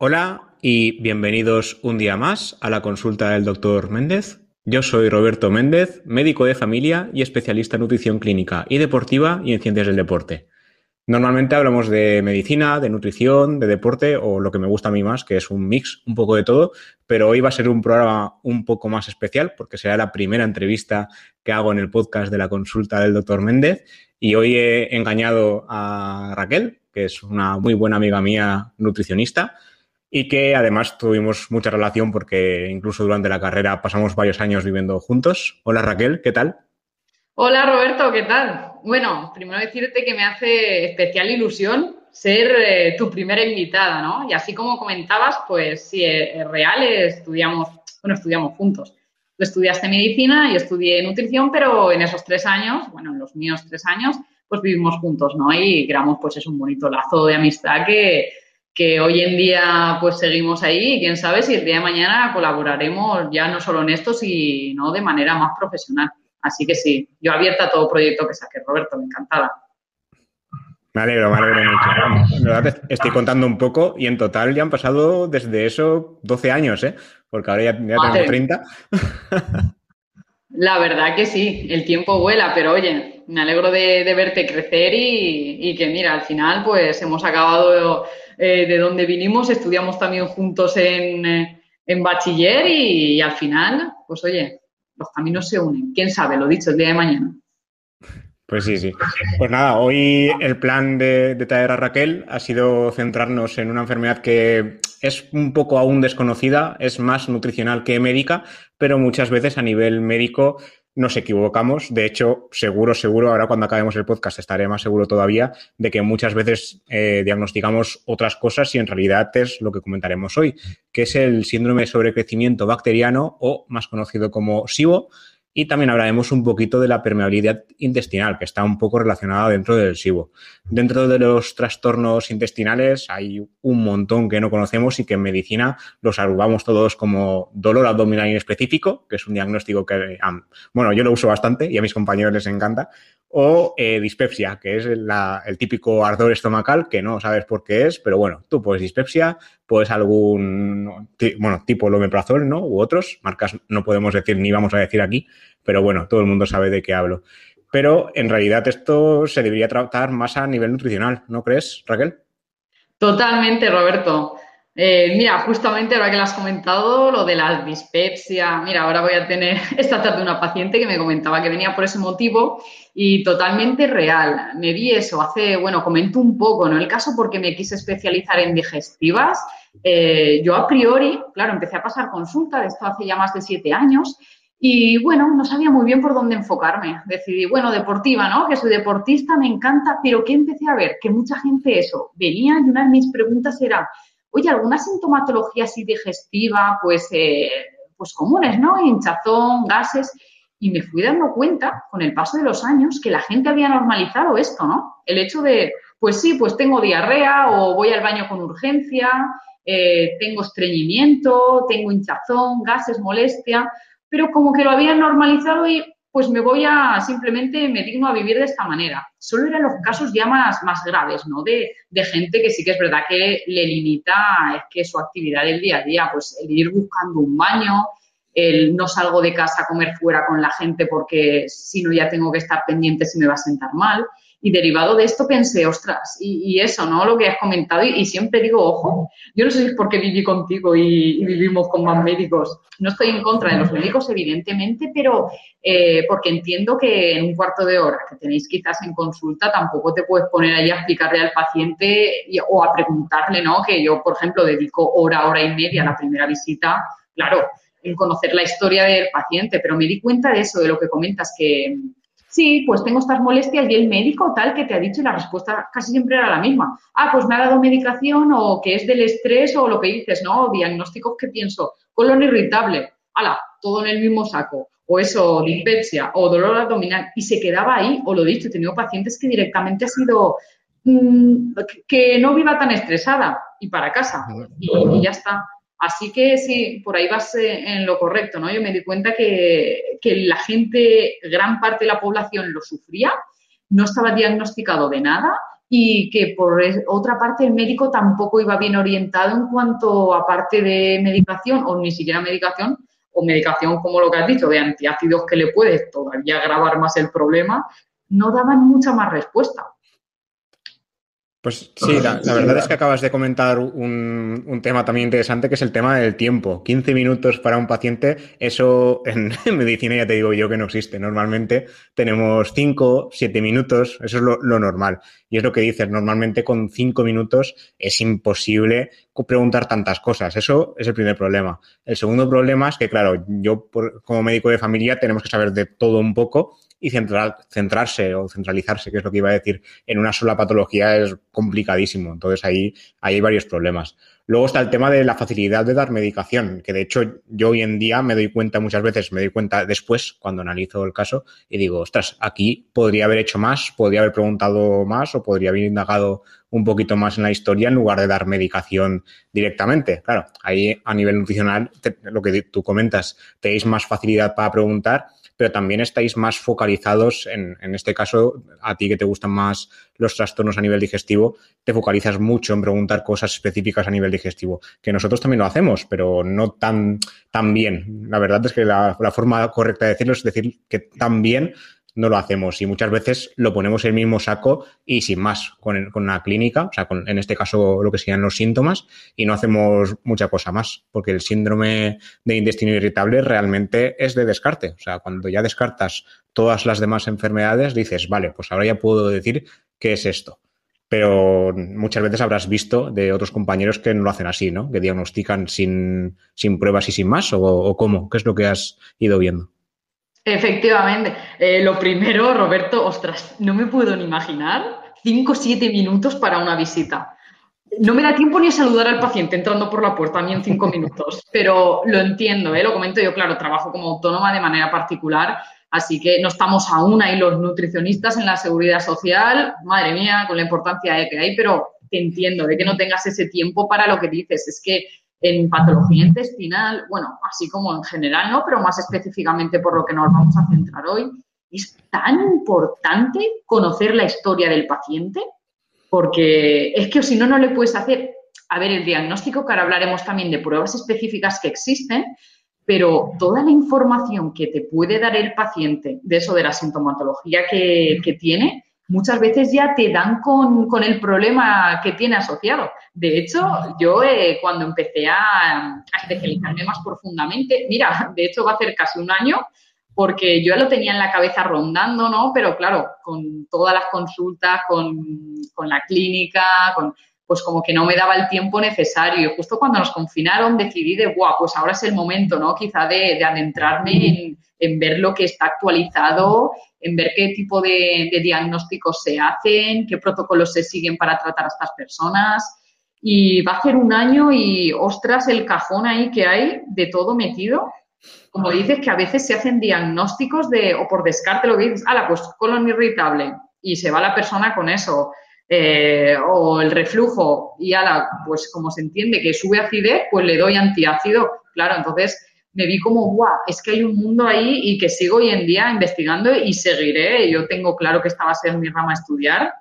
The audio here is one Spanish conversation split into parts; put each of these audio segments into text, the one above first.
Hola y bienvenidos un día más a la consulta del doctor Méndez. Yo soy Roberto Méndez, médico de familia y especialista en nutrición clínica y deportiva y en ciencias del deporte. Normalmente hablamos de medicina, de nutrición, de deporte o lo que me gusta a mí más, que es un mix, un poco de todo, pero hoy va a ser un programa un poco más especial porque será la primera entrevista que hago en el podcast de la consulta del doctor Méndez y hoy he engañado a Raquel, que es una muy buena amiga mía nutricionista y que además tuvimos mucha relación porque incluso durante la carrera pasamos varios años viviendo juntos. Hola Raquel, ¿qué tal? Hola Roberto, ¿qué tal? Bueno, primero decirte que me hace especial ilusión ser eh, tu primera invitada, ¿no? Y así como comentabas, pues sí, es real, estudiamos, bueno, estudiamos juntos. Tú estudiaste medicina, y estudié nutrición, pero en esos tres años, bueno, en los míos tres años, pues vivimos juntos, ¿no? Y creamos, pues es un bonito lazo de amistad que, que hoy en día pues seguimos ahí y quién sabe si el día de mañana colaboraremos ya no solo en esto, sino de manera más profesional. Así que sí, yo abierta a todo proyecto que saque Roberto, me encantada. Me alegro, me alegro mucho. Verdad estoy contando un poco y en total ya han pasado desde eso 12 años, ¿eh? Porque ahora ya, ya tengo 30. La verdad que sí, el tiempo vuela, pero oye, me alegro de, verte crecer y, y, que mira, al final pues hemos acabado eh, de donde vinimos, estudiamos también juntos en, eh, en bachiller y, al final, pues oye, los caminos se unen. ¿Quién sabe? Lo dicho, el día de mañana. Pues sí, sí. Pues nada, hoy el plan de, de, a Raquel ha sido centrarnos en una enfermedad que es un poco aún desconocida, es más nutricional que médica, pero muchas veces a nivel médico nos equivocamos. De hecho, seguro, seguro, ahora cuando acabemos el podcast estaré más seguro todavía de que muchas veces eh, diagnosticamos otras cosas y en realidad es lo que comentaremos hoy, que es el síndrome de sobrecrecimiento bacteriano o más conocido como SIBO, y también hablaremos un poquito de la permeabilidad intestinal, que está un poco relacionada dentro del SIBO. Dentro de los trastornos intestinales hay un montón que no conocemos y que en medicina los agrupamos todos como dolor abdominal inespecífico, que es un diagnóstico que, bueno, yo lo uso bastante y a mis compañeros les encanta, o eh, dispepsia, que es el típico ardor estomacal que no sabes por qué es, pero bueno, tú puedes dispepsia, puedes algún, bueno, tipo lomeprazol, ¿no? U otros, marcas no podemos decir ni vamos a decir aquí, pero bueno, todo el mundo sabe de qué hablo. Pero en realidad esto se debería tratar más a nivel nutricional, ¿no crees, Raquel? Totalmente, Roberto. Eh, mira, justamente ahora que lo has comentado, lo de la dispepsia, mira, ahora voy a tener esta tarde una paciente que me comentaba que venía por ese motivo y totalmente real. Me vi eso hace, bueno, comento un poco, ¿no? El caso porque me quise especializar en digestivas. Eh, yo a priori, claro, empecé a pasar consulta, de esto hace ya más de siete años, y bueno, no sabía muy bien por dónde enfocarme. Decidí, bueno, deportiva, ¿no? Que soy deportista, me encanta, pero ¿qué empecé a ver? Que mucha gente eso venía y una de mis preguntas era, oye, alguna sintomatología así digestiva, pues, eh, pues comunes, ¿no? Hinchazón, gases. Y me fui dando cuenta con el paso de los años que la gente había normalizado esto, ¿no? El hecho de, pues sí, pues tengo diarrea o voy al baño con urgencia, eh, tengo estreñimiento, tengo hinchazón, gases, molestia, pero como que lo habían normalizado y pues me voy a, simplemente me digno a vivir de esta manera. Solo eran los casos ya más, más graves, ¿no? De, de, gente que sí que es verdad que le limita, es que su actividad del día a día, pues el ir buscando un baño, el no salgo de casa a comer fuera con la gente porque si no ya tengo que estar pendiente si me va a sentar mal. Y derivado de esto pensé, ostras, y, eso, ¿no? Lo que has comentado, y, siempre digo, ojo, yo no sé si es porque viví contigo y, vivimos con más médicos. No estoy en contra de los médicos, evidentemente, pero eh, porque entiendo que en un cuarto de hora que tenéis quizás en consulta, tampoco te puedes poner ahí a explicarle al paciente o a preguntarle, ¿no? Que yo, por ejemplo, dedico hora, hora y media a la primera visita, claro, en conocer la historia del paciente, pero me di cuenta de eso, de lo que comentas, que sí, pues tengo estas molestias y el médico tal que te ha dicho y la respuesta casi siempre era la misma. Ah, pues me ha dado medicación o que es del estrés o lo que dices, ¿no? Diagnósticos que pienso, colon irritable, ala, todo en el mismo saco. O eso, dispepsia o dolor abdominal. Y se quedaba ahí, o lo dicho, he tenido pacientes que directamente ha sido mmm, que no viva tan estresada y para casa. y, y ya está. Así que sí, por ahí vas eh, en lo correcto, ¿no? Yo me di cuenta que, la gente, gran parte de la población lo sufría, no estaba diagnosticado de nada y que por otra parte el médico tampoco iba bien orientado en cuanto a parte de medicación o ni siquiera medicación o medicación como lo que has dicho de antiácidos que le puede todavía agravar más el problema, no daban mucha más respuesta. Pues sí, la, verdad es que acabas de comentar un, tema también interesante que es el tema del tiempo. 15 minutos para un paciente, eso en, medicina ya te digo yo que no existe. Normalmente tenemos 5, 7 minutos, eso es lo, normal. Y es lo que dices, normalmente con 5 minutos es imposible preguntar tantas cosas. Eso es el primer problema. El segundo problema es que, claro, yo como médico de familia tenemos que saber de todo un poco y centrar, centrarse o centralizarse, que es lo que iba a decir, en una sola patología es complicadísimo. Entonces ahí, ahí hay varios problemas. Luego está el tema de la facilidad de dar medicación, que de hecho yo hoy en día me doy cuenta muchas veces, me doy cuenta después cuando analizo el caso y digo, ostras, aquí podría haber hecho más, podría haber preguntado más o podría haber indagado un poquito más en la historia en lugar de dar medicación directamente. Claro, ahí a nivel nutricional, lo que tú comentas, tenéis más facilidad para preguntar pero también estáis más focalizados, en, en este caso, a ti que te gustan más los trastornos a nivel digestivo, te focalizas mucho en preguntar cosas específicas a nivel digestivo, que nosotros también lo hacemos, pero no tan, tan bien. La verdad es que la, la forma correcta de decirlo es decir que tan bien no lo hacemos y muchas veces lo ponemos en el mismo saco y sin más con, una clínica, o sea, con, en este caso lo que serían los síntomas y no hacemos mucha cosa más, porque el síndrome de intestino irritable realmente es de descarte, o sea, cuando ya descartas todas las demás enfermedades, dices, vale, pues ahora ya puedo decir qué es esto. Pero muchas veces habrás visto de otros compañeros que no lo hacen así, ¿no? Que diagnostican sin, sin pruebas y sin más, o cómo, qué es lo que has ido viendo. Efectivamente. Eh, lo primero, Roberto, ostras, no me puedo ni imaginar cinco o siete minutos para una visita. No me da tiempo ni a saludar al paciente entrando por la puerta, ni en cinco minutos, pero lo entiendo, ¿eh? lo comento yo, claro, trabajo como autónoma de manera particular, así que no estamos aún ahí los nutricionistas en la seguridad social, madre mía, con la importancia que hay, pero te entiendo de que no tengas ese tiempo para lo que dices, es que en patología intestinal, bueno, así como en general, ¿no? Pero más específicamente por lo que nos vamos a centrar hoy, es tan importante conocer la historia del paciente, porque es que si no, no le puedes hacer, a ver, el diagnóstico, que ahora hablaremos también de pruebas específicas que existen, pero toda la información que te puede dar el paciente de eso, de la sintomatología que, que tiene, muchas veces ya te dan con, el problema que tiene asociado. De hecho, yo eh, cuando empecé a, especializarme más profundamente, mira, de hecho va a ser casi un año, porque yo lo tenía en la cabeza rondando, ¿no? Pero claro, con todas las consultas, con, la clínica, con, pues como que no me daba el tiempo necesario. Y justo cuando nos confinaron decidí de, guau, pues ahora es el momento, ¿no? Quizá de, adentrarme en, en, ver lo que está actualizado en ver qué tipo de, diagnósticos se hacen, qué protocolos se siguen para tratar a estas personas. Y va a ser un año y, ostras, el cajón ahí que hay de todo metido. Como dices, que a veces se hacen diagnósticos de, o por descarte lo que dices, ala, pues colon irritable, y se va la persona con eso. Eh, o el reflujo, y ala, pues como se entiende que sube acidez, pues le doy antiácido. Claro, entonces me vi como, guau, es que hay un mundo ahí y que sigo hoy en día investigando y seguiré. Yo tengo claro que esta va a ser mi rama a estudiar.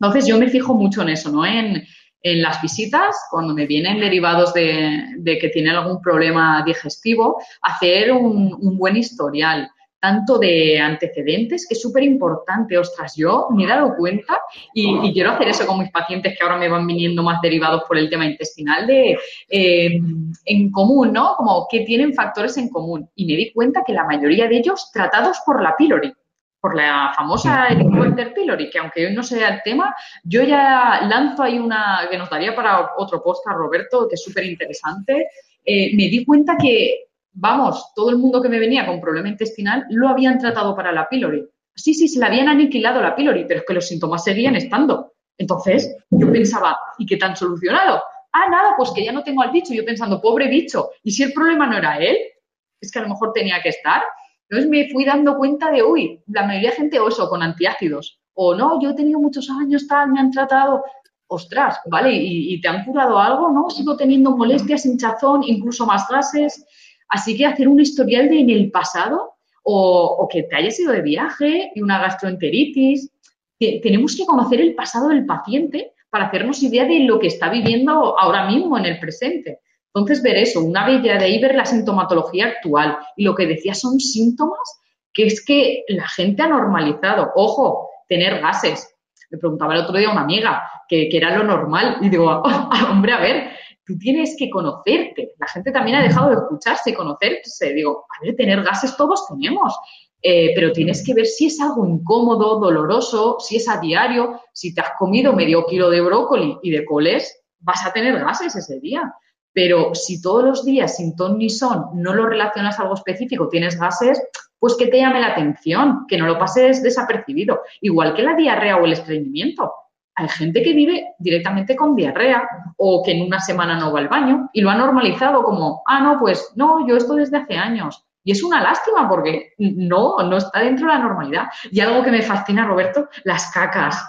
Entonces, yo me fijo mucho en eso, ¿no? En, las visitas, cuando me vienen derivados de, que tienen algún problema digestivo, hacer un, un buen historial tanto de antecedentes, que es súper importante. Ostras, yo me he dado cuenta y, quiero hacer eso con mis pacientes que ahora me van viniendo más derivados por el tema intestinal, de eh, en común, ¿no? Como que tienen factores en común. Y me di cuenta que la mayoría de ellos tratados por la pylori por la famosa helicobacter pylori, que aunque hoy no sea el tema, yo ya lanzo ahí una que nos daría para otro post a Roberto, que es súper interesante. Eh, me di cuenta que vamos, todo el mundo que me venía con problema intestinal lo habían tratado para la pylori. Sí, sí, se le habían aniquilado la pylori, pero es que los síntomas seguían estando. Entonces, yo pensaba, ¿y qué tan solucionado? Ah, nada, pues que ya no tengo al bicho. Yo pensando, pobre bicho, ¿y si el problema no era él? Es que a lo mejor tenía que estar. Entonces me fui dando cuenta de, uy, la mayoría de gente o eso, con antiácidos. O no, yo he tenido muchos años, tal, me han tratado. Ostras, ¿vale? ¿Y, y te han curado algo? ¿No? Sigo teniendo molestias, hinchazón, incluso más gases. Así que hacer un historial de en el pasado o, que te hayas ido de viaje y una gastroenteritis, tenemos que conocer el pasado del paciente para hacernos idea de lo que está viviendo ahora mismo en el presente. Entonces, ver eso, una vez ya de ahí ver la sintomatología actual. Y lo que decía son síntomas que es que la gente ha normalizado. Ojo, tener gases. Me preguntaba el otro día una amiga que, era lo normal. Y digo, hombre, a ver, tú tienes que conocerte. La gente también ha dejado de escucharse y conocerse. Digo, a ver, tener gases todos tenemos. Eh, pero tienes que ver si es algo incómodo, doloroso, si es a diario, si te has comido medio kilo de brócoli y de coles, vas a tener gases ese día. Pero si todos los días, sin ton ni son, no lo relacionas a algo específico, tienes gases, pues que te llame la atención, que no lo pases desapercibido. Igual que la diarrea o el estreñimiento. Hay gente que vive directamente con diarrea o que en una semana no va al baño y lo ha normalizado como, ah, no, pues no, yo esto desde hace años. Y es una lástima porque no, no está dentro de la normalidad. Y algo que me fascina, Roberto, las cacas.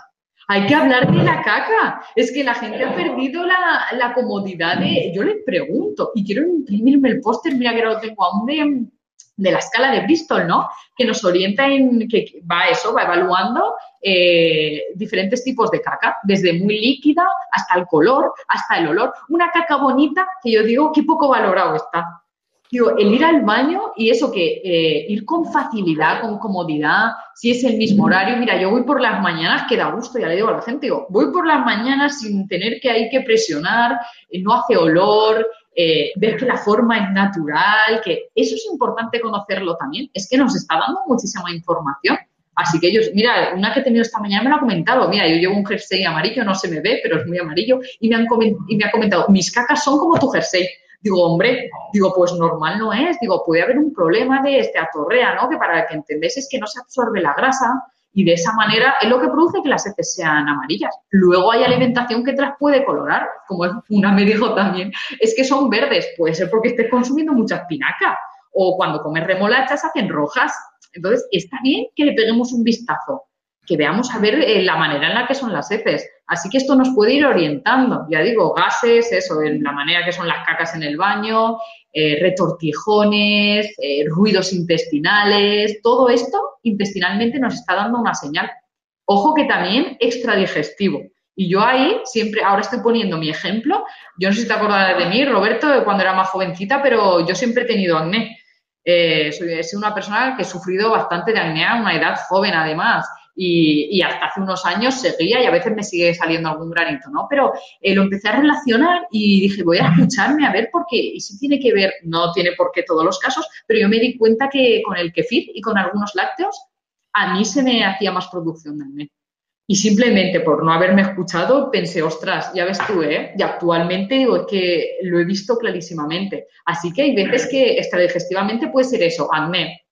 Hay que hablar de la caca. Es que la gente ha perdido la, comodidad de. Yo les pregunto, y quiero imprimirme el póster, mira que lo tengo aún de, de la escala de Bristol, ¿no? Que nos orienta en, que va eso, va evaluando eh, diferentes tipos de caca, desde muy líquida hasta el color, hasta el olor. Una caca bonita que yo digo, qué poco valorado está. Digo, el ir al baño y eso que eh, ir con facilidad, con comodidad, si es el mismo horario. Mira, yo voy por las mañanas, que da gusto, ya le digo a la gente, digo, voy por las mañanas sin tener que hay que presionar, eh, no hace olor, eh, ver que la forma es natural, que eso es importante conocerlo también. Es que nos está dando muchísima información. Así que ellos, mira, una que he tenido esta mañana me lo ha comentado, mira, yo llevo un jersey amarillo, no se me ve, pero es muy amarillo, y me, han y me ha comentado, mis cacas son como tu jersey. Digo, hombre, digo, pues normal no es. Digo, puede haber un problema de este atorrea, ¿no? Que para que entendáis es que no se absorbe la grasa y de esa manera es lo que produce que las heces sean amarillas. Luego hay alimentación que te las puede colorar, como una me dijo también, es que son verdes, puede ser porque estés consumiendo mucha espinaca o cuando comes remolachas hacen rojas. Entonces, está bien que le peguemos un vistazo que veamos a ver eh, la manera en la que son las heces. Así que esto nos puede ir orientando, ya digo, gases, eso, en la manera que son las cacas en el baño, eh, retortijones, eh, ruidos intestinales, todo esto intestinalmente nos está dando una señal. Ojo que también extradigestivo. Y yo ahí siempre, ahora estoy poniendo mi ejemplo, yo no sé si te acordarás de mí, Roberto, cuando era más jovencita, pero yo siempre he tenido acné. soy, soy una persona que he sufrido bastante de acné a una edad joven además y, hasta hace unos años seguía y a veces me sigue saliendo algún granito, ¿no? Pero eh, lo empecé a relacionar y dije, voy a escucharme a ver por qué. Y si tiene que ver, no tiene por qué todos los casos, pero yo me di cuenta que con el kefir y con algunos lácteos, a mí se me hacía más producción de acné. Y simplemente por no haberme escuchado, pensé, ostras, ya ves tú, ¿eh? Y actualmente digo, es que lo he visto clarísimamente. Así que hay veces que extradigestivamente puede ser eso, acné,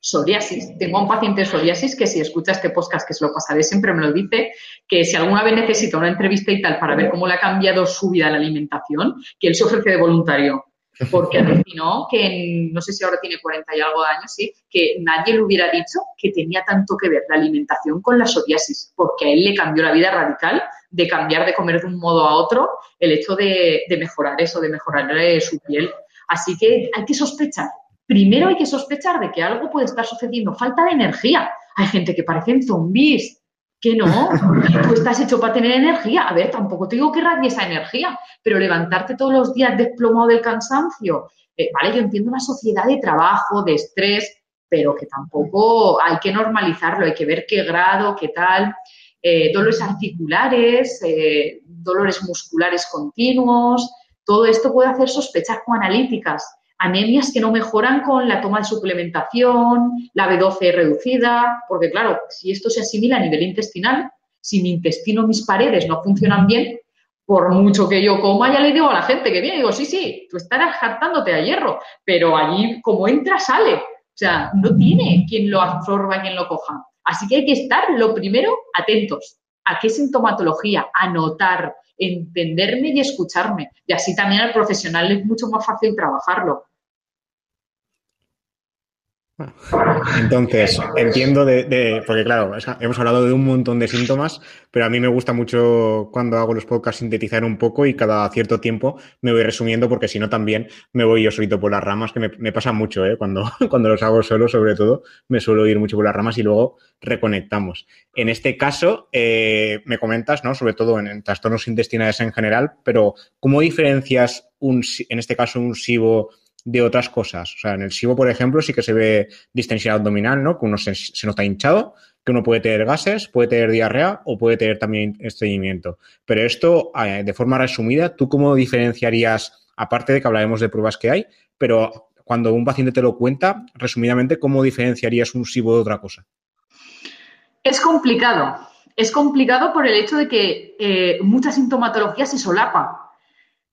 psoriasis. Tengo un paciente de psoriasis que si escucha este podcast, que se lo pasaré siempre, me lo dice, que si alguna vez necesita una entrevista y tal para ver cómo le ha cambiado su vida la alimentación, que él se ofrece de voluntario. Porque alucinó que, no sé si ahora tiene 40 y algo de años, sí, que nadie le hubiera dicho que tenía tanto que ver la alimentación con la psoriasis, porque a él le cambió la vida radical de cambiar de comer de un modo a otro, el hecho de, de mejorar eso, de mejorar su piel. Así que hay que sospechar, primero hay que sospechar de que algo puede estar sucediendo. Falta de energía. Hay gente que parecen zombies. Que no, tú estás hecho para tener energía. A ver, tampoco te digo que radie esa energía, pero levantarte todos los días desplomado del cansancio. Eh, vale, yo entiendo una sociedad de trabajo, de estrés, pero que tampoco hay que normalizarlo, hay que ver qué grado, qué tal. Eh, dolores articulares, eh, dolores musculares continuos, todo esto puede hacer sospechar con analíticas anemias que no mejoran con la toma de suplementación, la B12 reducida, porque claro, si esto se asimila a nivel intestinal, si mi intestino, mis paredes no funcionan bien, por mucho que yo coma, ya le digo a la gente que viene, digo, sí, sí, tú estarás hartándote a hierro, pero allí como entra, sale. O sea, no tiene quien lo absorba, quien lo coja. Así que hay que estar, lo primero, atentos a qué sintomatología, anotar, entenderme y escucharme. Y así también al profesional es mucho más fácil trabajarlo. Entonces, entiendo de, porque claro, hemos hablado de un montón de síntomas, pero a mí me gusta mucho cuando hago los podcasts sintetizar un poco y cada cierto tiempo me voy resumiendo porque si no también me voy yo solito por las ramas, que me, pasa mucho, ¿eh? cuando, cuando los hago solo sobre todo, me suelo ir mucho por las ramas y luego reconectamos. En este caso, eh, me comentas, ¿no? Sobre todo en, trastornos intestinales en general, pero ¿cómo diferencias un, en este caso un SIBO de otras cosas. O sea, en el SIBO, por ejemplo, sí que se ve distensión abdominal, ¿no? Que uno se, nota hinchado, que uno puede tener gases, puede tener diarrea o puede tener también estreñimiento. Pero esto, eh, de forma resumida, ¿tú cómo diferenciarías, aparte de que hablaremos de pruebas que hay, pero cuando un paciente te lo cuenta, resumidamente, ¿cómo diferenciarías un SIBO de otra cosa? Es complicado. Es complicado por el hecho de que eh, mucha sintomatología se solapa.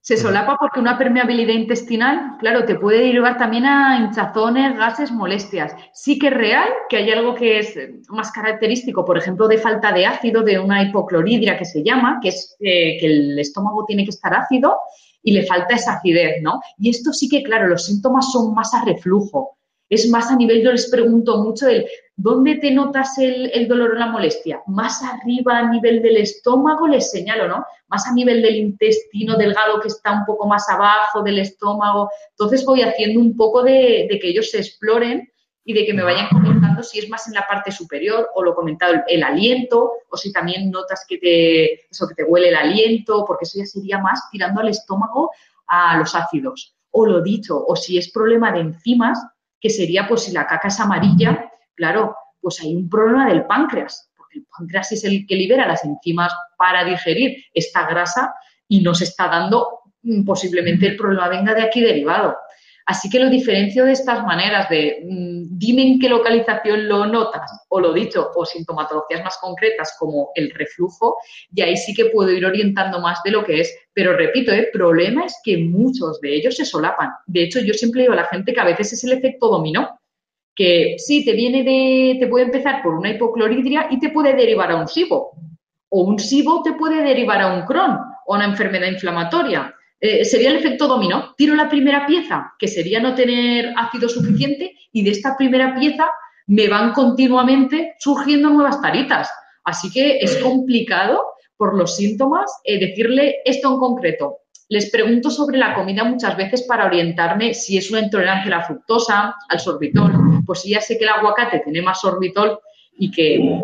Se solapa porque una permeabilidad intestinal, claro, te puede derivar también a hinchazones, gases, molestias. Sí que es real que hay algo que es más característico, por ejemplo, de falta de ácido, de una hipocloridria que se llama, que es eh, que el estómago tiene que estar ácido y le falta esa acidez, ¿no? Y esto sí que, claro, los síntomas son más a reflujo. Es más a nivel, yo les pregunto mucho el, ¿dónde te notas el, dolor o la molestia? Más arriba a nivel del estómago, les señalo, ¿no? Más a nivel del intestino delgado que está un poco más abajo del estómago. Entonces voy haciendo un poco de, que ellos se exploren y de que me vayan comentando si es más en la parte superior o lo comentado el, aliento o si también notas que te, eso, que te huele el aliento, porque eso ya sería más tirando al estómago a los ácidos. O lo dicho, o si es problema de enzimas, que sería pues si la caca es amarilla, claro, pues hay un problema del páncreas, porque el páncreas es el que libera las enzimas para digerir esta grasa y nos está dando, mm, posiblemente el problema venga de aquí derivado. Así que lo diferencio de estas maneras de mm, dime en qué localización lo notas, o lo dicho, o sintomatologías más concretas como el reflujo, y ahí sí que puedo ir orientando más de lo que es. Pero repito, el problema es que muchos de ellos se solapan. De hecho, yo siempre digo a la gente que a veces es el efecto dominó, que sí, te viene de, te puede empezar por una hipocloridria y te puede derivar a un SIBO. O un SIBO te puede derivar a un Crohn o una enfermedad inflamatoria. Eh, sería el efecto dominó. Tiro la primera pieza, que sería no tener ácido suficiente, y de esta primera pieza me van continuamente surgiendo nuevas taritas. Así que es complicado por los síntomas eh, decirle esto en concreto. Les pregunto sobre la comida muchas veces para orientarme si es una intolerancia a la fructosa, al sorbitol. Pues si ya sé que el aguacate tiene más sorbitol y que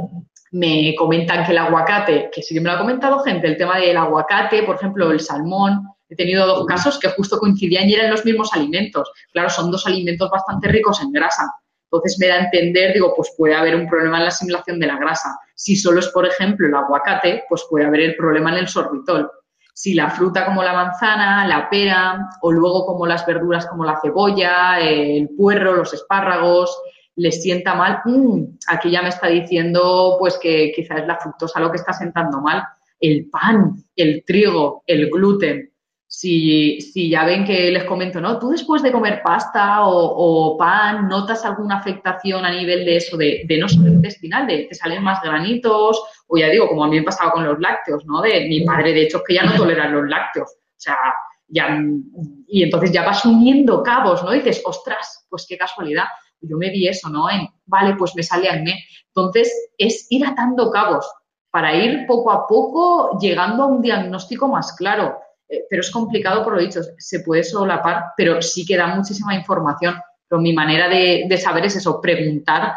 me comentan que el aguacate, que sí que me lo ha comentado gente, el tema del aguacate, por ejemplo, el salmón, He tenido dos casos que justo coincidían y eran los mismos alimentos. Claro, son dos alimentos bastante ricos en grasa. Entonces me da a entender, digo, pues puede haber un problema en la asimilación de la grasa. Si solo es, por ejemplo, el aguacate, pues puede haber el problema en el sorbitol. Si la fruta como la manzana, la pera, o luego como las verduras como la cebolla, el puerro, los espárragos, les sienta mal, aquí ya me está diciendo pues que quizás es la fructosa lo que está sentando mal. El pan, el trigo, el gluten, si, si, ya ven que les comento, ¿no? Tú después de comer pasta o, pan, ¿notas alguna afectación a nivel de eso, de, no solo intestinal, de que salen más granitos? O ya digo, como a mí me pasaba con los lácteos, ¿no? De mi padre, de hecho, que ya no tolera los lácteos. O sea, ya, y entonces ya vas uniendo cabos, ¿no? Dices, ostras, pues qué casualidad. Yo me vi eso, ¿no? En, vale, pues me sale acné. Entonces, es ir atando cabos para ir poco a poco llegando a un diagnóstico más claro eh, pero es complicado por lo dicho, se puede solapar, pero sí que da muchísima información. Pero mi manera de, saber es eso, preguntar,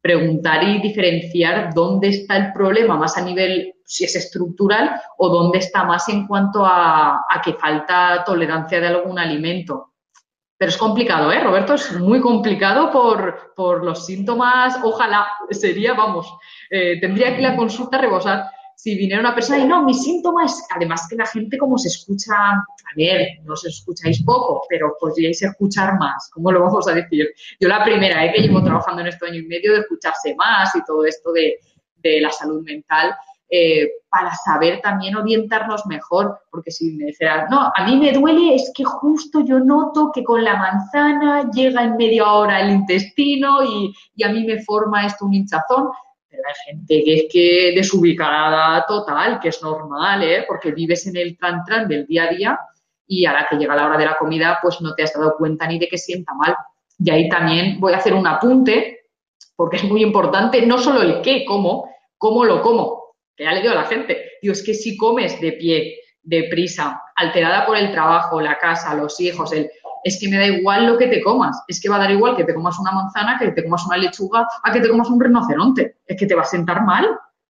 preguntar y diferenciar dónde está el problema, más a nivel, si es estructural, o dónde está más en cuanto a, que falta tolerancia de algún alimento. Pero es complicado, ¿eh, Roberto? Es muy complicado por, los síntomas. Ojalá sería, vamos, eh, tendría que la consulta rebosar si viniera una persona y no, mi síntoma es, además que la gente como se escucha, a ver, no os escucháis poco, pero podríais escuchar más, ¿cómo lo vamos a decir? Yo la primera vez que llevo trabajando en este año y medio de escucharse más y todo esto de, la salud mental, eh, para saber también orientarnos mejor, porque si me dijeras, no, a mí me duele, es que justo yo noto que con la manzana llega en media hora el intestino y, y a mí me forma esto un hinchazón, hay gente que es que desubicada total, que es normal, ¿eh? porque vives en el tran-tran del día a día y a la que llega la hora de la comida, pues no te has dado cuenta ni de que sienta mal. Y ahí también voy a hacer un apunte, porque es muy importante, no solo el qué, cómo, cómo lo como, que ya le digo a la gente, digo, es que si comes de pie, deprisa, alterada por el trabajo, la casa, los hijos, el, es que me da igual lo que te comas, es que va a dar igual que te comas una manzana, que te comas una lechuga, a que te comas un rinoceronte, es que te va a sentar mal,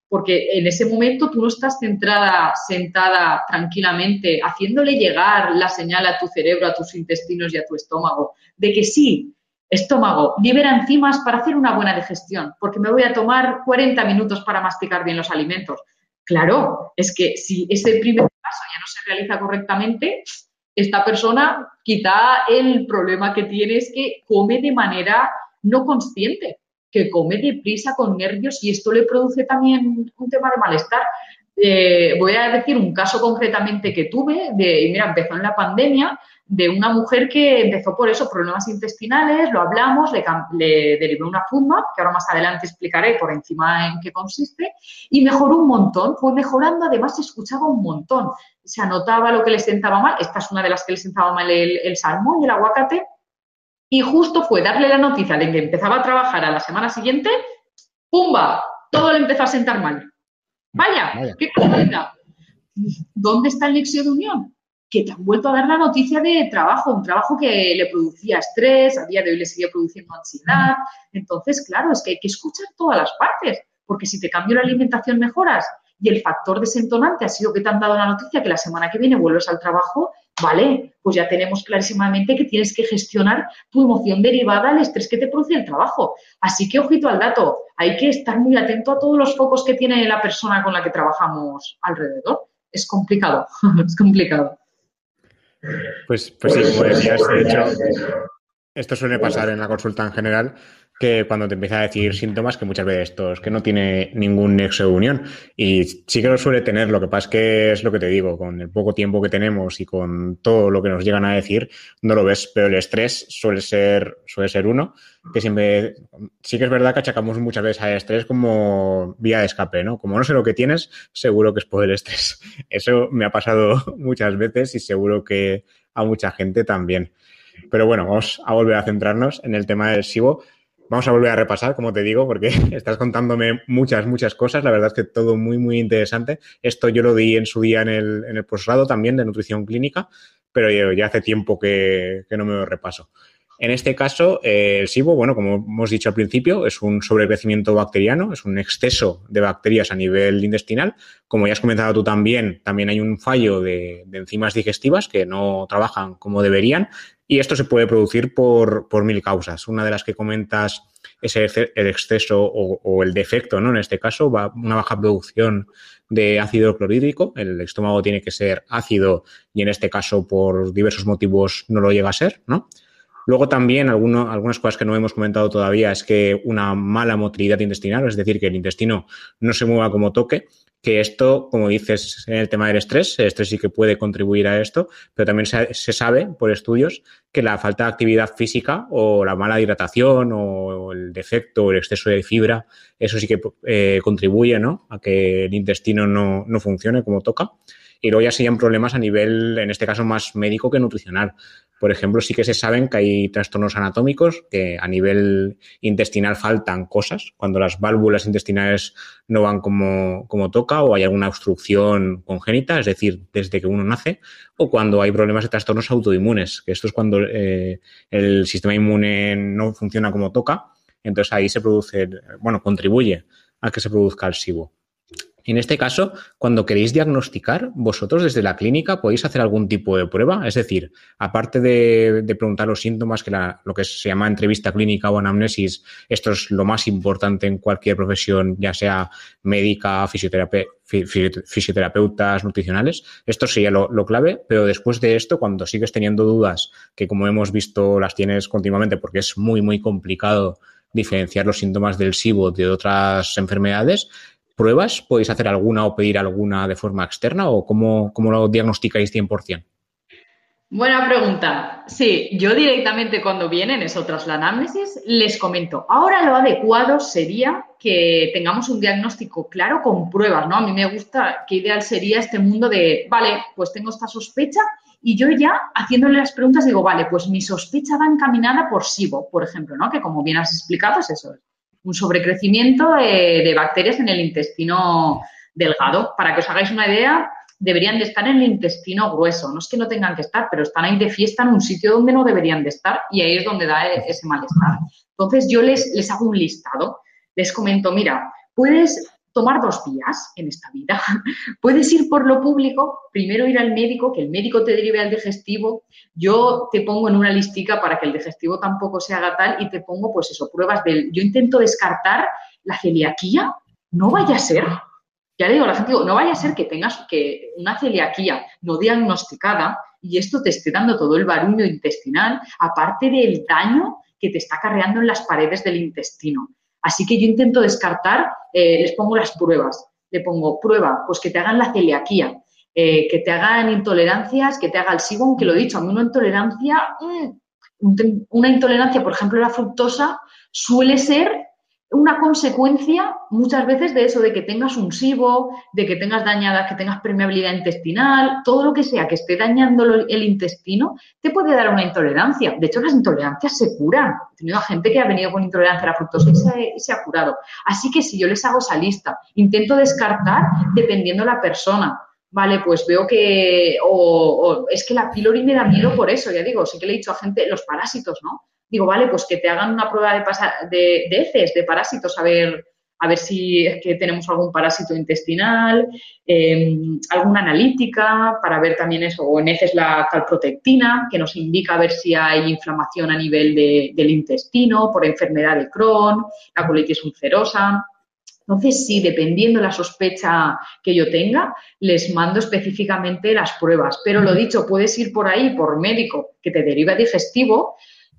porque en ese momento tú no estás centrada, sentada tranquilamente, haciéndole llegar la señal a tu cerebro, a tus intestinos y a tu estómago, de que sí, estómago, libera enzimas para hacer una buena digestión, porque me voy a tomar 40 minutos para masticar bien los alimentos. Claro, es que si ese primer paso ya no se realiza correctamente, esta persona quizá el problema que tiene es que come de manera no consciente que come deprisa con nervios y esto le produce también un tema de malestar. Eh, voy a decir un caso concretamente que tuve, de, mira, empezó en la pandemia, de una mujer que empezó por eso, problemas intestinales, lo hablamos, le, le derivé una fuma, que ahora más adelante explicaré por encima en qué consiste, y mejoró un montón, fue mejorando, además escuchaba un montón, se anotaba lo que le sentaba mal, esta es una de las que le sentaba mal el, el salmón y el aguacate, y justo fue darle la noticia de que empezaba a trabajar a la semana siguiente, ¡pumba! Todo le empezó a sentar mal. Vaya, qué casualidad. ¿Dónde está el nexo de unión? Que te han vuelto a dar la noticia de trabajo, un trabajo que le producía estrés, a día de hoy le seguía produciendo ansiedad. Entonces, claro, es que hay que escuchar todas las partes, porque si te cambio la alimentación mejoras y el factor desentonante ha sido que te han dado la noticia que la semana que viene vuelves al trabajo, vale, pues ya tenemos clarísimamente que tienes que gestionar tu emoción derivada al estrés que te produce el trabajo. Así que ojito al dato, hay que estar muy atento a todos los focos que tiene la persona con la que trabajamos alrededor. Es complicado, es complicado. Pues, pues sí, como decías, de hecho, esto suele pasar en la consulta en general, que cuando te empieza a decir síntomas que muchas veces estos que no tiene ningún nexo de unión. Y sí que lo suele tener lo que pasa es que es lo que te digo con el poco tiempo que tenemos y con todo lo que nos llegan a decir no lo ves pero el estrés suele ser suele ser uno que siempre sí que es verdad que achacamos muchas veces al estrés como vía de escape no como no sé lo que tienes seguro que es por el estrés. Eso me ha pasado muchas veces y seguro que a mucha gente también. Pero bueno vamos a volver a centrarnos en el tema del SIBO Vamos a volver a repasar, como te digo, porque estás contándome muchas, muchas cosas. La verdad es que todo muy, muy interesante. Esto yo lo di en su día en el, en el posgrado también de nutrición clínica, pero ya hace tiempo que, que no me repaso. En este caso, eh, el SIBO, bueno, como hemos dicho al principio, es un sobrecrecimiento bacteriano, es un exceso de bacterias a nivel intestinal. Como ya has comentado tú también, también hay un fallo de, enzimas digestivas que no trabajan como deberían y esto se puede producir por, por mil causas. Una de las que comentas es el exceso o, o, el defecto, ¿no? En este caso, va una baja producción de ácido clorhídrico. El estómago tiene que ser ácido y en este caso, por diversos motivos, no lo llega a ser, ¿no? Luego también algunas cosas que no hemos comentado todavía es que una mala motilidad intestinal, es decir, que el intestino no se mueva como toque, que esto, como dices en el tema del estrés, el estrés sí que puede contribuir a esto, pero también se, se sabe por estudios que la falta de actividad física o la mala hidratación o el defecto o el exceso de fibra, eso sí que eh, contribuye ¿no? a que el intestino no, no funcione como toca. Y luego ya serían problemas a nivel, en este caso, más médico que nutricional. Por ejemplo, sí que se saben que hay trastornos anatómicos que a nivel intestinal faltan cosas, cuando las válvulas intestinales no van como, como toca o hay alguna obstrucción congénita, es decir, desde que uno nace, o cuando hay problemas de trastornos autoinmunes, que esto es cuando eh, el sistema inmune no funciona como toca, entonces ahí se produce, bueno, contribuye a que se produzca el SIBO. En este caso, cuando queréis diagnosticar, vosotros desde la clínica podéis hacer algún tipo de prueba. Es decir, aparte de, preguntar los síntomas, que la, lo que se llama entrevista clínica o anamnesis, esto es lo más importante en cualquier profesión, ya sea médica, fisioterape, fisioterapeutas, nutricionales. Esto sería lo, clave, pero después de esto, cuando sigues teniendo dudas, que como hemos visto las tienes continuamente porque es muy, muy complicado diferenciar los síntomas del SIBO de otras enfermedades, pruebas? ¿Podéis hacer alguna o pedir alguna de forma externa o cómo, cómo lo diagnosticáis 100%? Buena pregunta. Sí, yo directamente cuando vienen, eso tras la anamnesis, les comento. Ahora lo adecuado sería que tengamos un diagnóstico claro con pruebas, ¿no? A mí me gusta, qué ideal sería este mundo de, vale, pues tengo esta sospecha y yo ya haciéndole las preguntas digo, vale, pues mi sospecha va encaminada por SIBO, por ejemplo, ¿no? Que como bien has explicado es eso, un sobrecrecimiento de bacterias en el intestino delgado. Para que os hagáis una idea, deberían de estar en el intestino grueso. No es que no tengan que estar, pero están ahí de fiesta en un sitio donde no deberían de estar y ahí es donde da e-, ese malestar. Entonces yo les, les hago un listado, les comento, mira, puedes tomar dos vías en esta vida. Puedes ir por lo público, primero ir al médico, que el médico te derive al digestivo. Yo te pongo en una listica para que el digestivo tampoco se haga tal y te pongo, pues eso, pruebas del. Yo intento descartar la celiaquía. No vaya a ser ya le digo a la gente, no vaya a ser que tengas que una celiaquía no diagnosticada y esto te esté dando todo el barullo intestinal, aparte del daño que te está carreando en las paredes del intestino. Así que yo intento descartar, eh, les pongo las pruebas. Le pongo prueba, pues que te hagan la celiaquía, eh, que te hagan intolerancias, que te haga el SIBON, que lo he dicho, a mí una intolerancia, mm, una intolerancia, por ejemplo, la fructosa, suele ser una consecuencia muchas veces de eso, de que tengas un SIBO, de que tengas dañada, que tengas permeabilidad intestinal, todo lo que sea que esté dañando el intestino, te puede dar una intolerancia. De hecho, las intolerancias se curan. He tenido gente que ha venido con intolerancia a la fructosa y se, ha curado. Así que si yo les hago esa lista, intento descartar dependiendo la persona. Vale, pues veo que, o, es que la pylori me da miedo por eso, ya digo, sí que le he dicho a gente, los parásitos, ¿no? Digo, vale, pues que te hagan una prueba de, de, de heces, de parásitos, a ver, a ver si es que tenemos algún parásito intestinal, em, alguna analítica para ver también eso, o en heces la calprotectina, que nos indica a ver si hay inflamación a nivel del intestino por enfermedad de Crohn, la colitis ulcerosa. Entonces, sí, dependiendo de la sospecha que yo tenga, les mando específicamente las pruebas. Pero lo dicho, puedes ir por ahí, por médico, que te deriva digestivo,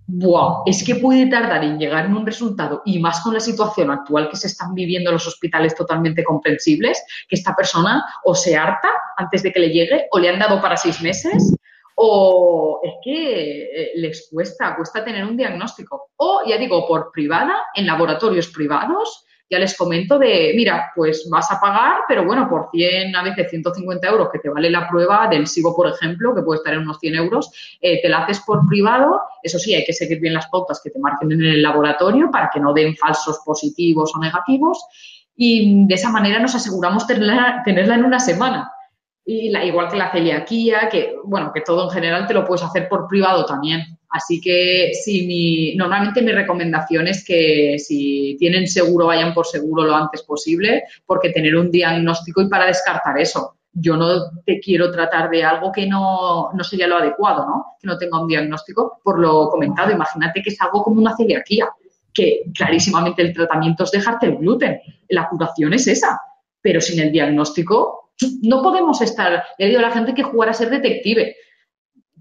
Buah, es que puede tardar en llegar en un resultado y más con la situación actual que se están viviendo en los hospitales totalmente comprensibles, que esta persona o se harta antes de que le llegue o le han dado para seis meses o es que eh, les cuesta, cuesta tener un diagnóstico. O, ya digo, por privada, en laboratorios privados, ya les comento de, mira, pues vas a pagar, pero bueno, por 100, a veces 150 euros que te vale la prueba del SIBO, por ejemplo, que puede estar en unos 100 euros, eh, te la haces por privado. Eso sí, hay que seguir bien las pautas que te marquen en el laboratorio para que no den falsos positivos o negativos. Y de esa manera nos aseguramos tenerla, tenerla en una semana. Y la, igual que la celiaquía, que bueno, que todo en general te lo puedes hacer por privado también. Así que sí, mi, normalmente mi recomendación es que si tienen seguro, vayan por seguro lo antes posible, porque tener un diagnóstico y para descartar eso. Yo no te quiero tratar de algo que no, no sería lo adecuado, ¿no? Que no tenga un diagnóstico, por lo comentado. Imagínate que es algo como una celiaquía, que clarísimamente el tratamiento es dejarte el gluten. La curación es esa, pero sin el diagnóstico no podemos estar. Le digo a la gente que jugar a ser detective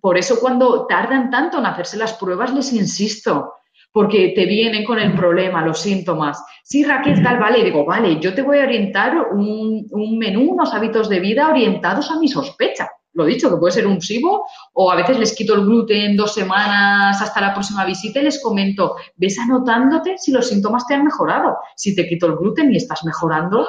por eso cuando tardan tanto en hacerse las pruebas les insisto, porque te vienen con el problema, los síntomas. Sí, Raquel, tal, vale, digo, vale, yo te voy a orientar un, menú, unos hábitos de vida orientados a mi sospecha. Lo dicho, que puede ser un SIBO, o a veces les quito el gluten dos semanas hasta la próxima visita y les comento, ves anotándote si los síntomas te han mejorado. Si te quito el gluten y estás mejorando,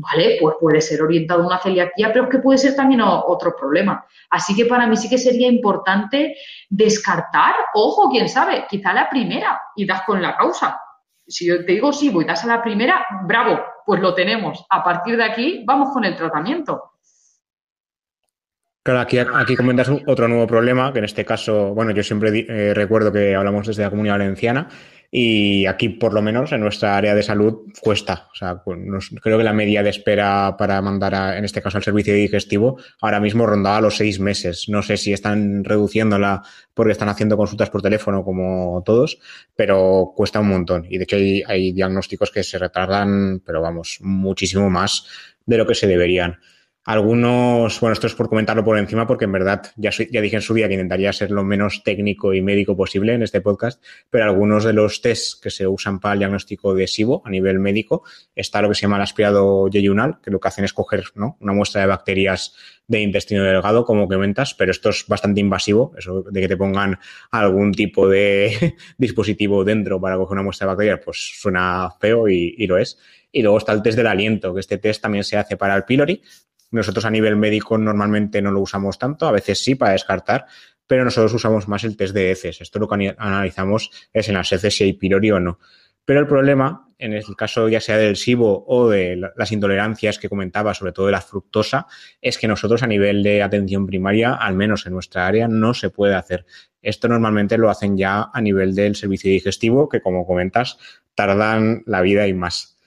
¿vale? Pues puede ser orientado a una celiaquía, pero que puede ser también otro problema. Así que para mí sí que sería importante descartar, ojo, quién sabe, quizá la primera y das con la causa. Si yo te digo sí, voy das a la primera, bravo, pues lo tenemos. A partir de aquí vamos con el tratamiento. Claro, aquí, aquí comentas otro nuevo problema, que en este caso, bueno, yo siempre eh, recuerdo que hablamos desde la comunidad valenciana, y aquí, por lo menos, en nuestra área de salud cuesta. O sea, pues, creo que la media de espera para mandar, a, en este caso, al servicio digestivo, ahora mismo rondaba los seis meses. No sé si están reduciéndola porque están haciendo consultas por teléfono como todos, pero cuesta un montón. Y de hecho hay, hay diagnósticos que se retardan, pero vamos, muchísimo más de lo que se deberían. Algunos, bueno, esto es por comentarlo por encima, porque en verdad ya, ya dije en su día que intentaría ser lo menos técnico y médico posible en este podcast, pero algunos de los tests que se usan para el diagnóstico de SIBO a nivel médico está lo que se llama el aspirado yeyunal, que lo que hacen es coger ¿no? una muestra de bacterias de intestino delgado, como comentas, pero esto es bastante invasivo, eso de que te pongan algún tipo de dispositivo dentro para coger una muestra de bacterias, pues suena feo y, lo es. Y luego está el test del aliento, que este test también se hace para el pylori, Nosotros a nivel médico normalmente no lo usamos tanto, a veces sí para descartar, pero nosotros usamos más el test de heces. Esto lo que analizamos es en las heces si hay pylori o no. Pero el problema, en el caso ya sea del SIBO o de las intolerancias que comentaba, sobre todo de la fructosa, es que nosotros a nivel de atención primaria, al menos en nuestra área, no se puede hacer. Esto normalmente lo hacen ya a nivel del servicio digestivo, que como comentas, tardan la vida y más.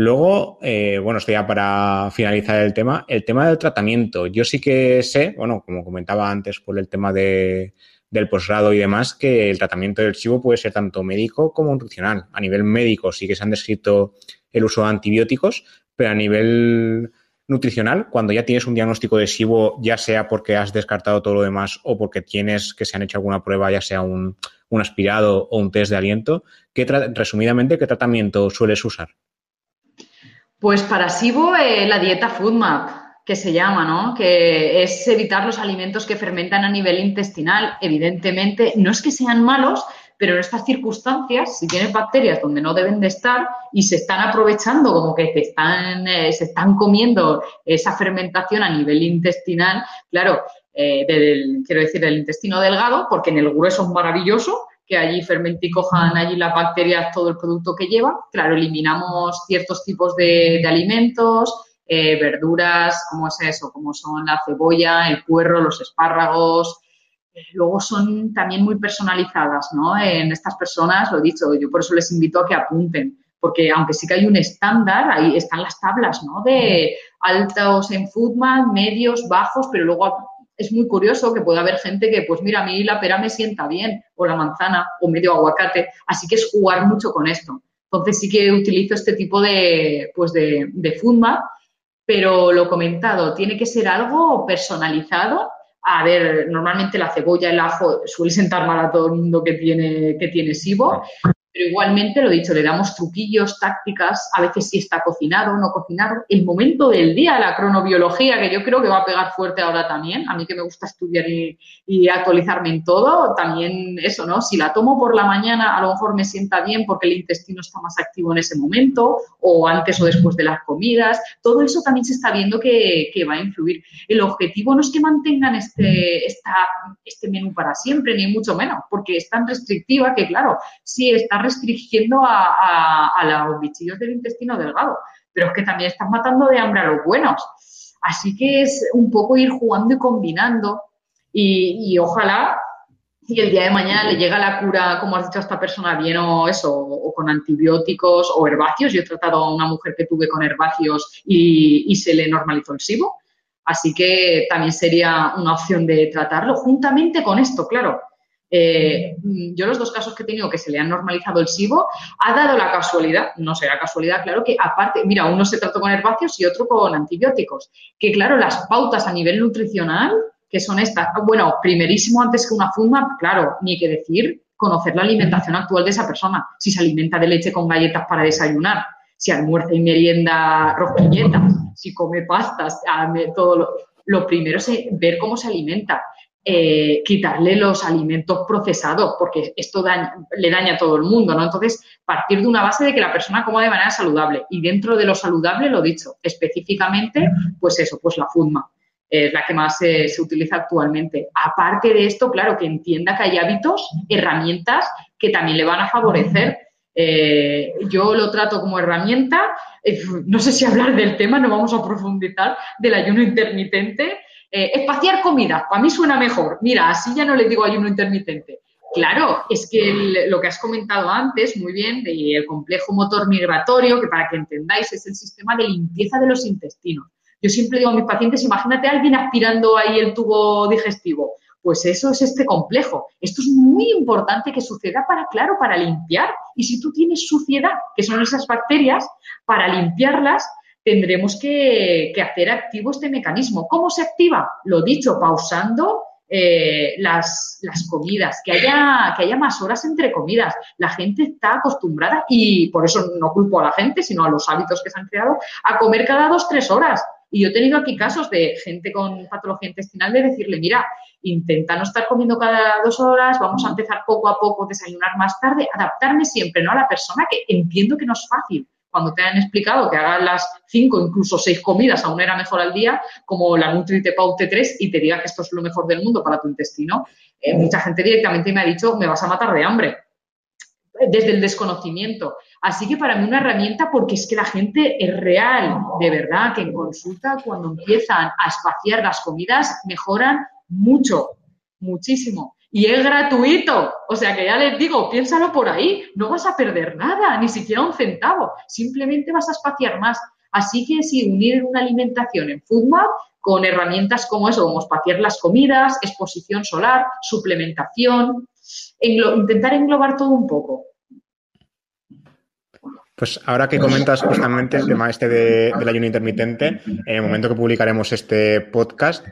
Luego, eh, bueno, esto ya para finalizar el tema, el tema del tratamiento. Yo sí que sé, bueno, como comentaba antes por el tema de, del posgrado y demás, que el tratamiento del chivo puede ser tanto médico como nutricional. A nivel médico sí que se han descrito el uso de antibióticos, pero a nivel nutricional, cuando ya tienes un diagnóstico de SIBO, ya sea porque has descartado todo lo demás o porque tienes que se han hecho alguna prueba, ya sea un, un aspirado o un test de aliento, ¿qué resumidamente, ¿qué tratamiento sueles usar? Pues para SIBO eh, la dieta FoodMap, que se llama, ¿no? Que es evitar los alimentos que fermentan a nivel intestinal. Evidentemente, no es que sean malos, pero en estas circunstancias, si tienes bacterias donde no deben de estar y se están aprovechando, como que están, eh, se están comiendo esa fermentación a nivel intestinal, claro, eh, quiero decir, del intestino delgado, porque en el grueso es maravilloso, que allí fermente y cojan allí las bacterias todo el producto que lleva. Claro, eliminamos ciertos tipos de, alimentos, eh, verduras, como es eso, como son la cebolla, el puerro, los espárragos. Eh, luego son también muy personalizadas, ¿no? En estas personas, lo he dicho, yo por eso les invito a que apunten, porque aunque sí que hay un estándar, ahí están las tablas, ¿no? De altos en Foodman, medios, bajos, pero luego es muy curioso que pueda haber gente que, pues mira, a mí la pera me sienta bien, o la manzana, o medio aguacate, así que es jugar mucho con esto. Entonces sí que utilizo este tipo de, pues de, de pero lo comentado, tiene que ser algo personalizado. A ver, normalmente la cebolla, el ajo suele sentar mal a todo el mundo que tiene, que tiene pero igualmente, lo dicho, le damos truquillos, tácticas, a veces si está cocinado o no cocinado. El momento del día, la cronobiología, que yo creo que va a pegar fuerte ahora también. A mí que me gusta estudiar y, actualizarme en todo, también eso, ¿no? Si la tomo por la mañana, a lo mejor me sienta bien porque el intestino está más activo en ese momento, o antes o después de las comidas. Todo eso también se está viendo que, va a influir. El objetivo no es que mantengan este, este menú para siempre, ni mucho menos, porque es tan restrictiva que, claro, si está restringiendo a, los bichillos del intestino delgado, pero es que también estás matando de hambre a los buenos. Así que es un poco ir jugando y combinando y, ojalá y el día de mañana le llega la cura, como has dicho a esta persona, bien o eso, o con antibióticos o herbáceos. Yo he tratado a una mujer que tuve con herbáceos y, y se le normalizó el SIBO. Así que también sería una opción de tratarlo juntamente con esto, claro. Eh, yo los dos casos que he tenido que se le han normalizado el SIBO, ha dado la casualidad, no será casualidad, claro, que aparte, mira, uno se trató con herbáceos y otro con antibióticos, que claro, las pautas a nivel nutricional, que son estas, bueno, primerísimo antes que una funda, claro, ni que decir conocer la alimentación actual de esa persona, si se alimenta de leche con galletas para desayunar, si almuerza y merienda rosquilletas, si come pastas, todo lo, lo primero es ver cómo se alimenta eh, quitarle los alimentos procesados, porque esto le daña a todo el mundo, ¿no? Entonces, partir de una base de que la persona coma de manera saludable. Y dentro de lo saludable, lo dicho, específicamente, pues eso, pues la FUDMA es la que más se, utiliza actualmente. Aparte de esto, claro, que entienda que hay hábitos, herramientas que también le van a favorecer. Eh, yo lo trato como herramienta, eh, no sé si hablar del tema, no vamos a profundizar, del ayuno intermitente, eh, espaciar comida, para mí suena mejor. Mira, así ya no le digo ayuno intermitente. Claro, es que lo que has comentado antes, muy bien, del complejo motor migratorio, que para que entendáis es el sistema de limpieza de los intestinos. Yo siempre digo a mis pacientes, imagínate a alguien aspirando ahí el tubo digestivo. Pues eso es este complejo. Esto es muy importante que suceda para, claro, para limpiar. Y si tú tienes suciedad, que son esas bacterias, para limpiarlas, tendremos que, hacer activo este mecanismo. ¿Cómo se activa? Lo dicho, pausando eh, las, comidas, que haya, que haya más horas entre comidas. La gente está acostumbrada, y por eso no culpo a la gente, sino a los hábitos que se han creado, a comer cada dos, tres horas. Y yo he tenido aquí casos de gente con patología intestinal de decirle, mira, intenta no estar comiendo cada dos horas, vamos a empezar poco a poco, desayunar más tarde, adaptarme siempre, ¿no? A la persona que entiendo que no es fácil, cuando te han explicado que hagas las cinco, incluso seis comidas, aún era mejor al día, como la Nutri te paute tres y te diga que esto es lo mejor del mundo para tu intestino. Eh, mucha gente directamente me ha dicho, me vas a matar de hambre, desde el desconocimiento. Así que para mí una herramienta porque es que la gente es real, de verdad, que en consulta cuando empiezan a espaciar las comidas mejoran mucho, muchísimo. Y es gratuito. O sea que ya les digo, piénsalo por ahí. No vas a perder nada, ni siquiera un centavo. Simplemente vas a espaciar más. Así que sí, unir una alimentación en FoodMap con herramientas como eso, como espaciar las comidas, exposición solar, suplementación, intentar englobar todo un poco. Pues ahora que comentas justamente el tema este de, del ayuno intermitente, en el momento que publicaremos este podcast,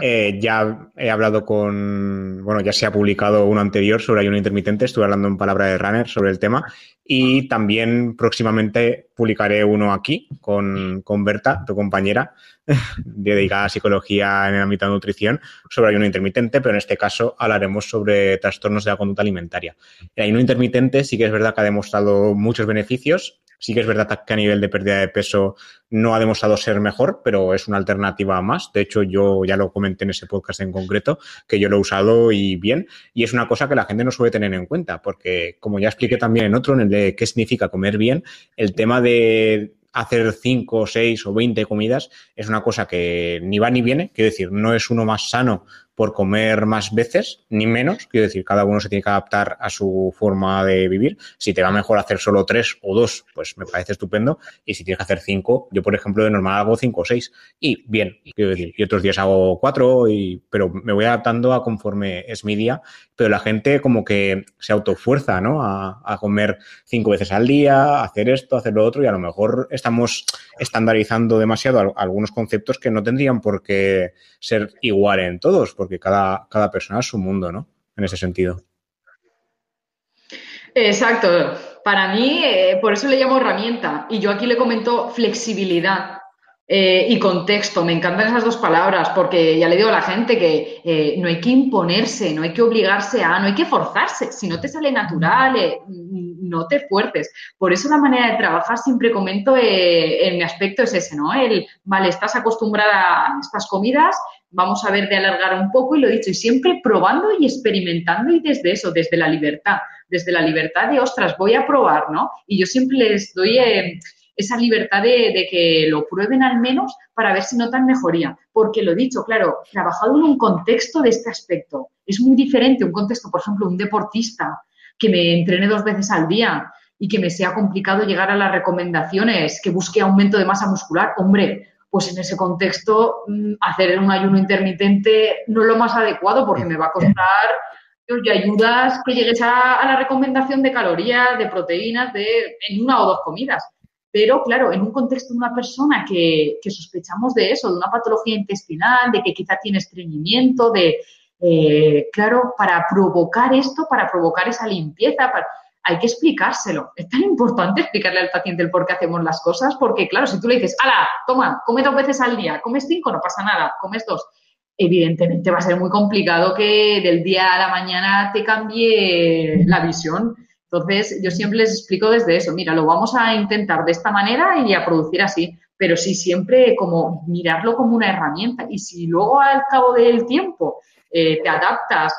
eh, ya he hablado con, bueno, ya se ha publicado uno anterior sobre ayuno intermitente, estuve hablando en Palabra de Runner sobre el tema. Y también próximamente publicaré uno aquí con, con Berta, tu compañera, dedicada a psicología en el ámbito de nutrición, sobre ayuno intermitente, pero en este caso hablaremos sobre trastornos de la conducta alimentaria. El ayuno intermitente sí que es verdad que ha demostrado muchos beneficios, Sí que es verdad que a nivel de pérdida de peso no ha demostrado ser mejor, pero es una alternativa más. De hecho, yo ya lo comenté en ese podcast en concreto, que yo lo he usado y bien. Y es una cosa que la gente no suele tener en cuenta, porque como ya expliqué también en otro, en el de qué significa comer bien, el tema de hacer 5, 6 o 20 comidas es una cosa que ni va ni viene. Quiero decir, no es uno más sano por comer más veces, ni menos. Quiero decir, cada uno se tiene que adaptar a su forma de vivir. Si te va mejor hacer solo tres o dos, pues me parece estupendo. Y si tienes que hacer cinco, yo, por ejemplo, de normal hago cinco o seis. Y bien, quiero decir, y otros días hago cuatro, y, pero me voy adaptando a conforme es mi día. Pero la gente como que se autofuerza, ¿no? A, a comer cinco veces al día, hacer esto, hacer lo otro, y a lo mejor estamos estandarizando demasiado algunos conceptos que no tendrían por qué ser igual en todos porque cada, cada persona es su mundo, ¿no? En ese sentido. Exacto. Para mí, eh, por eso le llamo herramienta. Y yo aquí le comento flexibilidad. Eh, y contexto, me encantan esas dos palabras porque ya le digo a la gente que eh, no hay que imponerse, no hay que obligarse a, no hay que forzarse, si no te sale natural, no te fuertes. Por eso la manera de trabajar siempre comento en mi aspecto es ese, ¿no? El, vale, estás acostumbrada a estas comidas, vamos a ver de alargar un poco y lo he dicho, y siempre probando y experimentando y desde eso, desde la libertad, desde la libertad de, ostras, voy a probar, ¿no? Y yo siempre les doy eh, esa libertad de, que lo prueben al menos para ver si notan mejoría, porque lo he dicho, claro, trabajado en un contexto de este aspecto, es muy diferente un contexto, por ejemplo, un deportista que me entrene dos veces al día y que me sea complicado llegar a las recomendaciones, que busque aumento de masa muscular, hombre, pues en ese contexto mm, hacer un ayuno intermitente no es lo más adecuado porque me va a costar y ayudas que llegues a, la recomendación de calorías, de proteínas, de en una o dos comidas. Pero claro, en un contexto de una persona que, sospechamos de eso, de una patología intestinal, de que quizá tiene estreñimiento, de, eh, claro, para provocar esto, para provocar esa limpieza, para, hay que explicárselo. Es tan importante explicarle al paciente el por qué hacemos las cosas, porque claro, si tú le dices, ala, toma, come dos veces al día, comes cinco, no pasa nada, comes dos. Evidentemente va a ser muy complicado que del día a la mañana te cambie la visión. Entonces, yo siempre les explico desde eso, mira, lo vamos a intentar de esta manera y a producir así, pero sí siempre como mirarlo como una herramienta. Y si luego al cabo del tiempo eh, te adaptas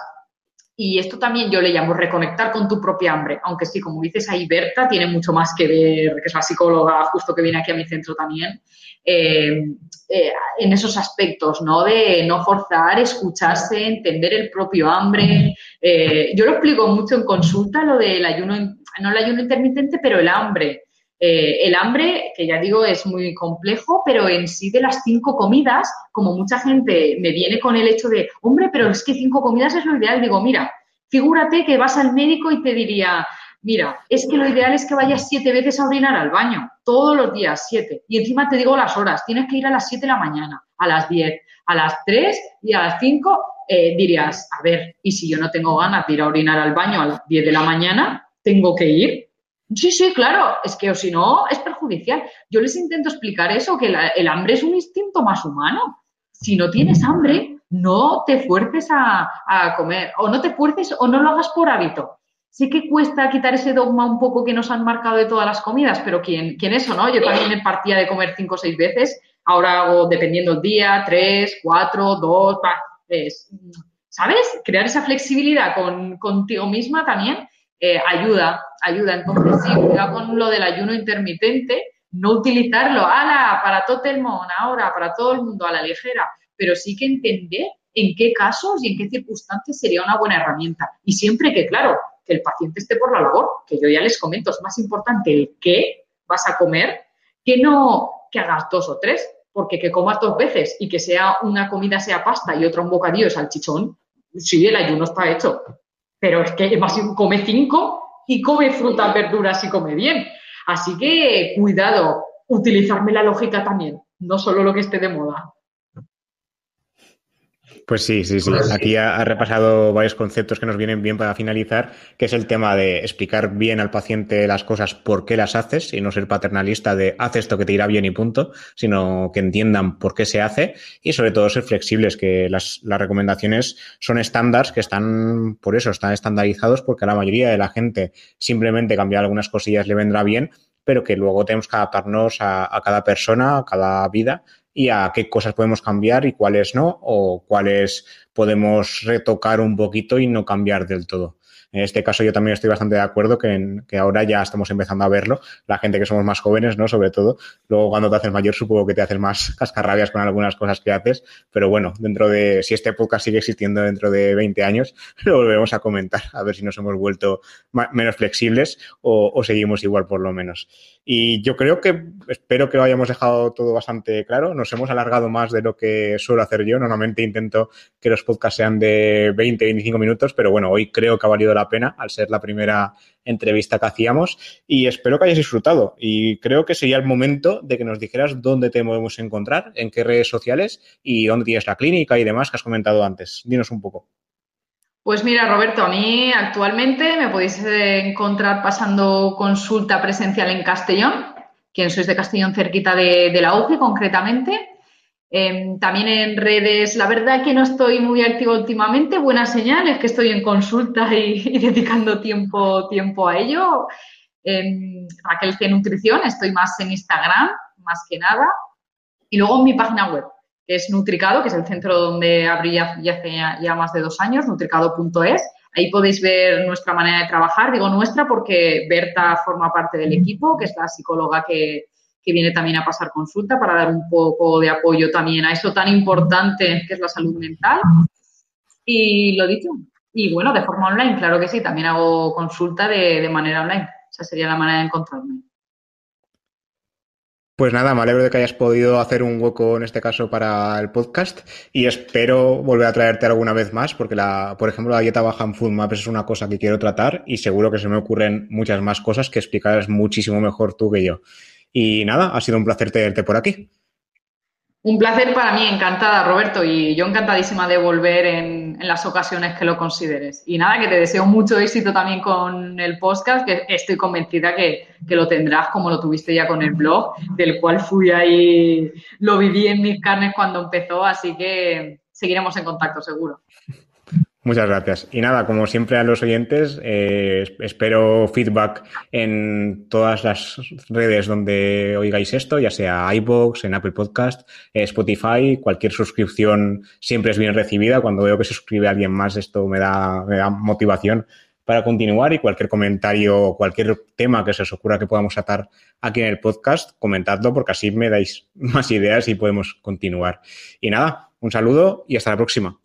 y esto también yo le llamo reconectar con tu propia hambre, aunque sí, como dices ahí, Berta tiene mucho más que ver, que es la psicóloga justo que viene aquí a mi centro también, eh, eh, en esos aspectos, ¿no? De no forzar, escucharse, entender el propio hambre. Eh, yo lo explico mucho en consulta, lo del ayuno, no el ayuno intermitente, pero el hambre. Eh, el hambre, que ya digo, es muy complejo, pero en sí de las cinco comidas, como mucha gente me viene con el hecho de, hombre, pero es que cinco comidas es lo ideal, digo, mira, figúrate que vas al médico y te diría, mira, es que lo ideal es que vayas siete veces a orinar al baño, todos los días, siete. Y encima te digo las horas, tienes que ir a las siete de la mañana, a las diez, a las tres y a las cinco, eh, dirías, a ver, y si yo no tengo ganas de ir a orinar al baño a las diez de la mañana, tengo que ir. Sí, sí, claro, es que o si no es perjudicial. Yo les intento explicar eso, que el hambre es un instinto más humano. Si no tienes hambre, no te fuerces a, comer, o no te fuerces o no lo hagas por hábito. sí que cuesta quitar ese dogma un poco que nos han marcado de todas las comidas, pero ¿quién, quién eso, no? Yo también partía de comer cinco o seis veces, ahora hago, dependiendo el día, tres, cuatro, dos, tres. ¿Sabes? Crear esa flexibilidad con, contigo misma también eh, ayuda, ayuda. Entonces, sí, cuidado con lo del ayuno intermitente, no utilizarlo, ala, para todo el mundo, ahora, para todo el mundo, a la ligera, pero sí que entender en qué casos y en qué circunstancias sería una buena herramienta. Y siempre que, claro, que el paciente esté por la labor, que yo ya les comento, es más importante el qué vas a comer que no que hagas dos o tres, porque que comas dos veces y que sea una comida sea pasta y otra un bocadillo de salchichón, sí, el ayuno está hecho, pero es que más come cinco y come frutas, verduras y come bien. Así que cuidado, utilizarme la lógica también, no solo lo que esté de moda. Pues sí, sí, sí. Pues Aquí ha, repasado varios conceptos que nos vienen bien para finalizar, que es el tema de explicar bien al paciente las cosas por qué las haces y no ser paternalista de haz esto que te irá bien y punto, sino que entiendan por qué se hace y sobre todo ser flexibles, que las, las recomendaciones son estándares que están, por eso, están estandarizados porque a la mayoría de la gente simplemente cambiar algunas cosillas le vendrá bien, pero que luego tenemos que adaptarnos a, a cada persona, a cada vida y a qué cosas podemos cambiar y cuáles no, o cuáles podemos retocar un poquito y no cambiar del todo. En este caso yo también estoy bastante de acuerdo que, ahora ya estamos empezando a verlo, la gente que somos más jóvenes, ¿no? Sobre todo. Luego cuando te haces mayor supongo que te haces más cascarrabias con algunas cosas que haces, pero bueno, dentro de, si este podcast sigue existiendo dentro de 20 años, lo volvemos a comentar, a ver si nos hemos vuelto menos flexibles o, o seguimos igual por lo menos. Y yo creo que, espero que lo hayamos dejado todo bastante claro. Nos hemos alargado más de lo que suelo hacer yo. Normalmente intento que los podcasts sean de 20, 25 minutos, pero bueno, hoy creo que ha valido la pena al ser la primera entrevista que hacíamos y espero que hayas disfrutado. Y creo que sería el momento de que nos dijeras dónde te podemos encontrar, en qué redes sociales y dónde tienes la clínica y demás que has comentado antes. Dinos un poco. Pues mira, Roberto, a mí actualmente me podéis encontrar pasando consulta presencial en Castellón, quien sois de Castellón cerquita de, la UCI concretamente. Em, también en redes, la verdad que no estoy muy activo últimamente, buena señal es que estoy en consulta y, dedicando tiempo, tiempo a ello. En Raquel C. Nutrición, estoy más en Instagram, más que nada. Y luego en mi página web, que es Nutricado, que es el centro donde abrí ya, hace ya más de dos años, nutricado.es. Ahí podéis ver nuestra manera de trabajar. Digo nuestra porque Berta forma parte del equipo, que es la psicóloga que, que viene también a pasar consulta para dar un poco de apoyo también a eso tan importante que es la salud mental. Y lo dicho. Y bueno, de forma online, claro que sí, también hago consulta de, de manera online. Esa sería la manera de encontrarme. Pues nada, me alegro de que hayas podido hacer un hueco en este caso para el podcast y espero volver a traerte alguna vez más porque, la, por ejemplo, la dieta baja en Food Maps es una cosa que quiero tratar y seguro que se me ocurren muchas más cosas que explicarás muchísimo mejor tú que yo. Y nada, ha sido un placer tenerte por aquí. Un placer para mí, encantada, Roberto, y yo encantadísima de volver en, las ocasiones que lo consideres. Y nada, que te deseo mucho éxito también con el podcast, que estoy convencida que, que, lo tendrás como lo tuviste ya con el blog, del cual fui ahí, lo viví en mis carnes cuando empezó, así que seguiremos en contacto, seguro. Muchas gracias. Y nada, como siempre a los oyentes, eh, espero feedback en todas las redes donde oigáis esto, ya sea iBox, en Apple Podcast, eh, Spotify, cualquier suscripción siempre es bien recibida. Cuando veo que se suscribe alguien más, esto me da, me da motivación para continuar y cualquier comentario o cualquier tema que se os ocurra que podamos atar aquí en el podcast, comentadlo porque así me dais más ideas y podemos continuar. Y nada, un saludo y hasta la próxima.